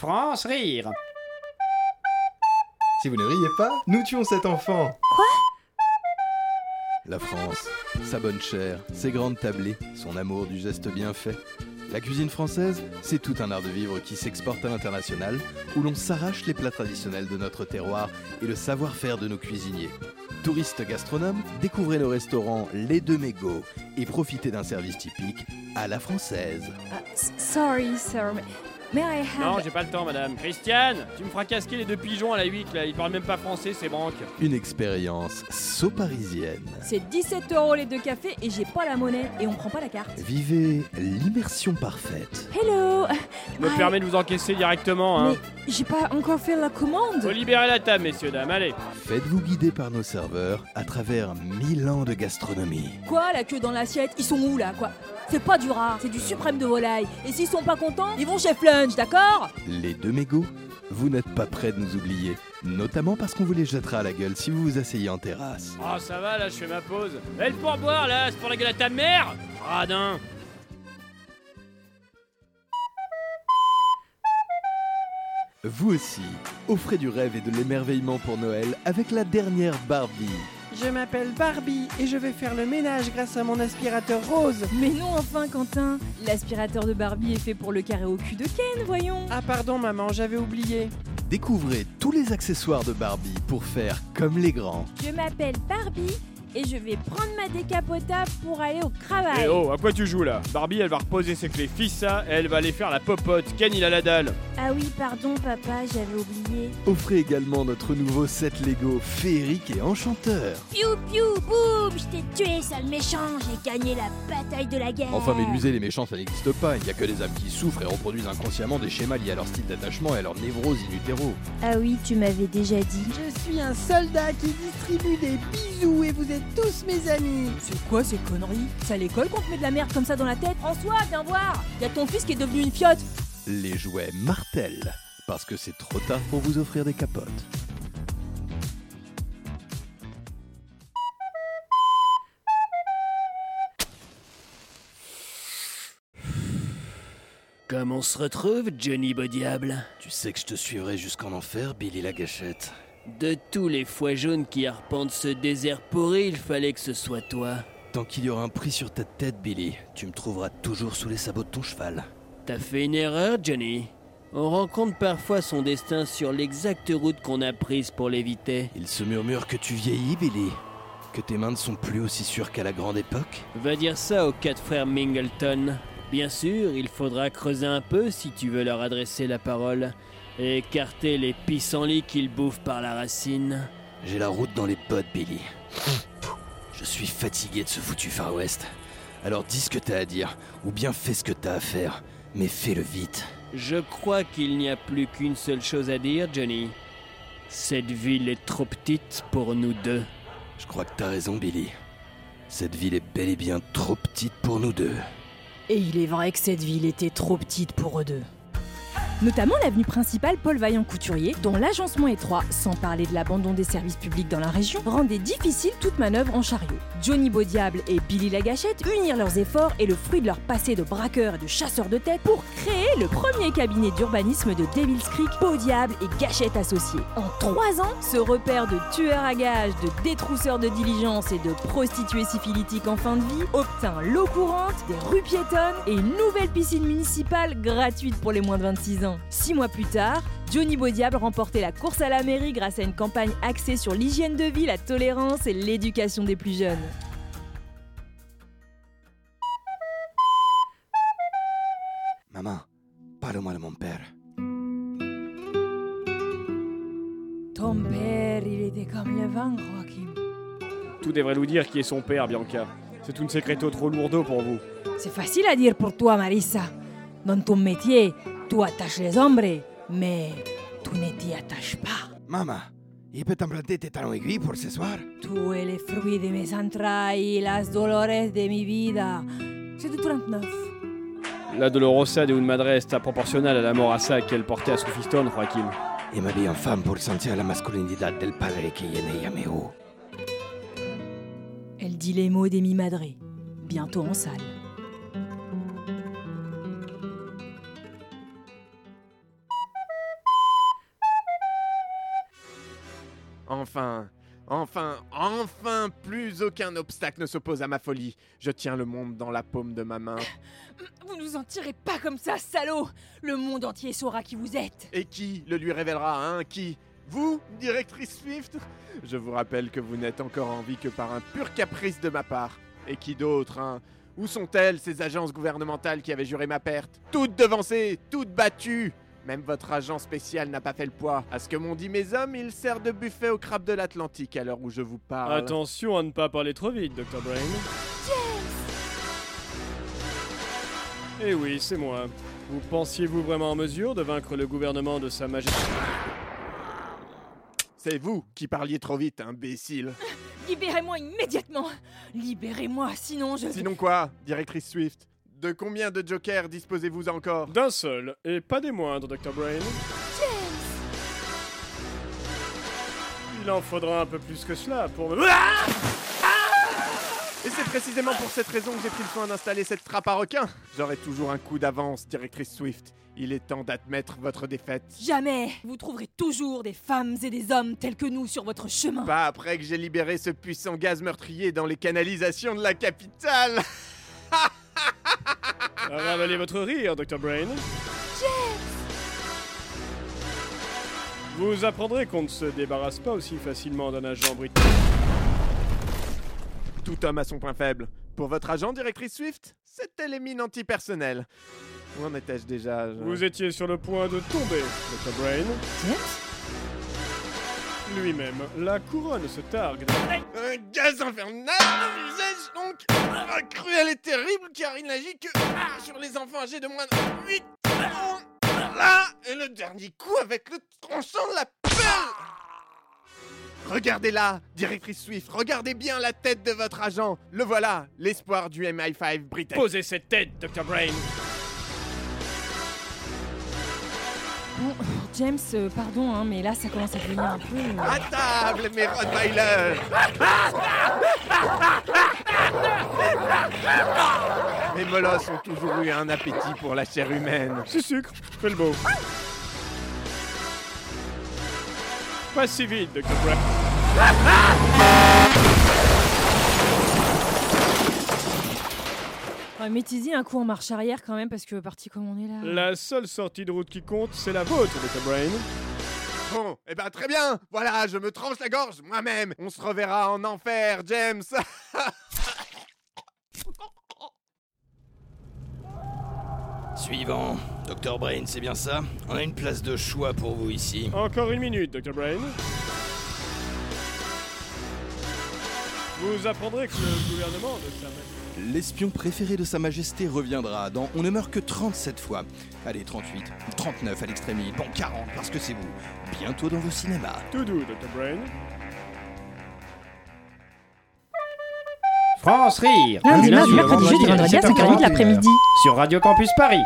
France rire. Si vous ne riez pas, nous tuons cet enfant. Quoi? La France, sa bonne chair, ses grandes tablées, son amour du geste bien fait. La cuisine française, c'est tout un art de vivre qui s'exporte à l'international, où l'on s'arrache les plats traditionnels de notre terroir et le savoir-faire de nos cuisiniers. Touristes gastronomes, découvrez nos restaurants Les Deux Mégots et profitez d'un service typique à la française. Ah, sorry, sir. Mais- May I have. Non, j'ai pas le temps, madame. Christiane, tu me feras casquer les deux pigeons à la huit, là. Ils parlent même pas français, ces branques. Une expérience so-parisienne. C'est 17 euros les deux cafés et j'ai pas la monnaie et on prend pas la carte. Vivez l'immersion parfaite. Hello Je me permets de vous encaisser directement, hein. Mais j'ai pas encore fait la commande. Faut libérer la table, messieurs, dames, allez. Faites-vous guider par nos serveurs à travers mille ans de gastronomie. Quoi, la queue dans l'assiette Ils sont où là Quoi? C'est pas du rare, c'est du suprême de volaille. Et s'ils sont pas contents, ils vont chez Flunch, d'accord? Les deux mégots, vous n'êtes pas prêts de nous oublier, notamment parce qu'on vous les jettera à la gueule si vous vous asseyez en terrasse. Oh, ça va, là, je fais ma pause. Eh, le pourboire, là, c'est pour la gueule à ta mère? Radin Vous aussi, offrez du rêve et de l'émerveillement pour Noël avec la dernière Barbie. Je m'appelle Barbie et je vais faire le ménage grâce à mon aspirateur rose. Mais non, enfin, Quentin L'aspirateur de Barbie est fait pour le carré au cul de Ken, voyons Ah pardon maman, j'avais oublié. Découvrez tous les accessoires de Barbie pour faire comme les grands. Je m'appelle Barbie et je vais prendre ma décapotable pour aller au travail. Eh oh, à quoi tu joues, là? Barbie, elle va reposer ses clés fissa, et elle va aller faire la popote. Ken, il a la dalle. Ah oui, pardon, papa, j'avais oublié. Offrez également notre nouveau set Lego féerique et enchanteur. Piou piou boum, je t'ai tué, sale méchant, j'ai gagné la bataille de la guerre. Enfin, méduser les méchants, ça n'existe pas. Il n'y a que des âmes qui souffrent et reproduisent inconsciemment des schémas liés à leur style d'attachement et à leur névrose in utero. Ah oui, tu m'avais déjà dit. Je suis un soldat qui distribue des bisous et vous êtes tous mes amis. C'est quoi ces conneries? C'est à l'école qu'on te met de la merde comme ça dans la tête? François, viens voir Y a ton fils qui est devenu une fiotte Les jouets Martel. Parce que c'est trop tard pour vous offrir des capotes. Comme on se retrouve, Johnny Bodiable Tu sais que je te suivrai jusqu'en enfer, Billy la gâchette. De tous les foies jaunes qui arpentent ce désert pourri, il fallait que ce soit toi. Tant qu'il y aura un prix sur ta tête, Billy, tu me trouveras toujours sous les sabots de ton cheval. T'as fait une erreur, Johnny. On rencontre parfois son destin sur l'exacte route qu'on a prise pour l'éviter. Il se murmure que tu vieillis, Billy. Que tes mains ne sont plus aussi sûres qu'à la grande époque. Va dire ça aux quatre frères Mingleton. Bien sûr, il faudra creuser un peu si tu veux leur adresser la parole et écarter les pissenlits qu'ils bouffent par la racine. J'ai la route dans les bottes, Billy. Je suis fatigué de ce foutu Far West. Alors dis ce que t'as à dire, ou bien fais ce que t'as à faire, mais fais-le vite. Je crois qu'il n'y a plus qu'une seule chose à dire, Johnny. Cette ville est trop petite pour nous deux. Je crois que t'as raison, Billy. Cette ville est bel et bien trop petite pour nous deux. Et il est vrai que cette ville était trop petite pour eux deux. Notamment l'avenue principale Paul Vaillant Couturier, dont l'agencement étroit, sans parler de l'abandon des services publics dans la région, rendait difficile toute manœuvre en chariot. Johnny Beaudiable et Billy Lagachette unirent leurs efforts et le fruit de leur passé de braqueurs et de chasseurs de tête pour créer le premier cabinet d'urbanisme de Devil's Creek, Beaudiable et Gachette Associés. En trois ans, ce repère de tueurs à gages, de détrousseurs de diligence et de prostituées syphilitiques en fin de vie obtint l'eau courante, des rues piétonnes et une nouvelle piscine municipale gratuite pour les moins de 26 ans. Six mois plus tard, Johnny Beaudiable remportait la course à la mairie grâce à une campagne axée sur l'hygiène de vie, la tolérance et l'éducation des plus jeunes. Maman, parle-moi de mon père. Ton père, il était comme le vent, Joachim. Tout devrait nous dire qui est son père, Bianca. C'est une secréto trop lourdeau pour vous. C'est facile à dire pour toi, Marissa. Dans ton métier, tu attaches les hombres, mais tu ne t'y attaches pas. Maman, il peut t'implanter tes talons aiguilles pour ce soir Tu es le fruit de mes entrailles, las dolores de mi vida. C'est de 39. La Dolorosa de un madre está proportionnelle à la morasa qu'elle portait à son fiston, Joaquim. Et ma vie en femme pour sentir la masculinidad del padre qui est né à. Elle dit les mots des mi madré. Bientôt en salle. Enfin, enfin, enfin, plus aucun obstacle ne s'oppose à ma folie. Je tiens le monde dans la paume de ma main. Vous nous en tirez pas comme ça, salaud. Le monde entier saura qui vous êtes. Et qui le lui révélera, hein Qui? Vous, directrice Swift? Je vous rappelle que vous n'êtes encore en vie que par un pur caprice de ma part. Et qui d'autre, hein? Où sont-elles, ces agences gouvernementales qui avaient juré ma perte? Toutes devancées, toutes battues même votre agent spécial n'a pas fait le poids. À ce que m'ont dit mes hommes, il sert de buffet au crabe de l'Atlantique à l'heure où je vous parle. Attention à ne pas parler trop vite, Dr. Brain. Eh oui, c'est moi. Vous pensiez-vous vraiment en mesure de vaincre le gouvernement de Sa Majesté? C'est vous qui parliez trop vite, imbécile. Libérez-moi immédiatement Libérez-moi, sinon je... Sinon quoi, directrice Swift? De combien de jokers disposez-vous encore? D'un seul, et pas des moindres, Dr. Brain. Il en faudra un peu plus que cela pour me... Ah Et c'est précisément pour cette raison que j'ai pris le soin d'installer cette trappe à requins. J'aurai toujours un coup d'avance, directrice Swift. Il est temps d'admettre votre défaite. Jamais Vous trouverez toujours des femmes et des hommes tels que nous sur votre chemin. Pas après que j'ai libéré ce puissant gaz meurtrier dans les canalisations de la capitale. Ravalez votre rire, Dr. Brain. Vous apprendrez qu'on ne se débarrasse pas aussi facilement d'un agent britannique. Tout homme a son point faible. Pour votre agent, directrice Swift, c'était les mines antipersonnelles. Où en étais-je déjà je- Vous étiez sur le point de tomber, Dr. Brain. James Lui-même, la couronne se targue. Un gaz infernal donc ah, cruel et terrible, car il n'agit que ah, sur les enfants âgés de moins de 8 ans. Là, et le dernier coup avec le tranchant de la pelle. Regardez là, directrice Swift, regardez bien la tête de votre agent. Le voilà, l'espoir du MI5 britannique. Posez cette tête, Dr. Brain. Bon, James, euh, pardon, hein, mais là ça commence à devenir un peu... euh, À table, mes Rottweilers Mes molosses ont toujours eu un appétit pour la chair humaine. C'est sucre, fais le beau. Pas si vite, Dr. Brain. Ouais, mettez-y un coup en marche arrière quand même, parce que parti comme on est là... La seule sortie de route qui compte, c'est la vôtre, Dr. Brain. Bon, eh ben très bien Voilà, je me tranche la gorge moi-même On se reverra en enfer, James Suivant. Dr. Brain, c'est bien ça? On a une place de choix pour vous ici. Encore une minute, Dr. Brain. Vous apprendrez que le gouvernement de Sa Majesté... L'espion préféré de Sa Majesté reviendra dans On ne meurt que 37 fois. Allez, 38, 39 à l'extrémité, bon 40 parce que c'est vous. Bientôt dans vos cinémas. Tout doux, Dr. Brain. France Rire. Lundi, Du mardi, mercredi, jeudi, vendredi à 5h30 de l'après-midi. Sur Radio Campus Paris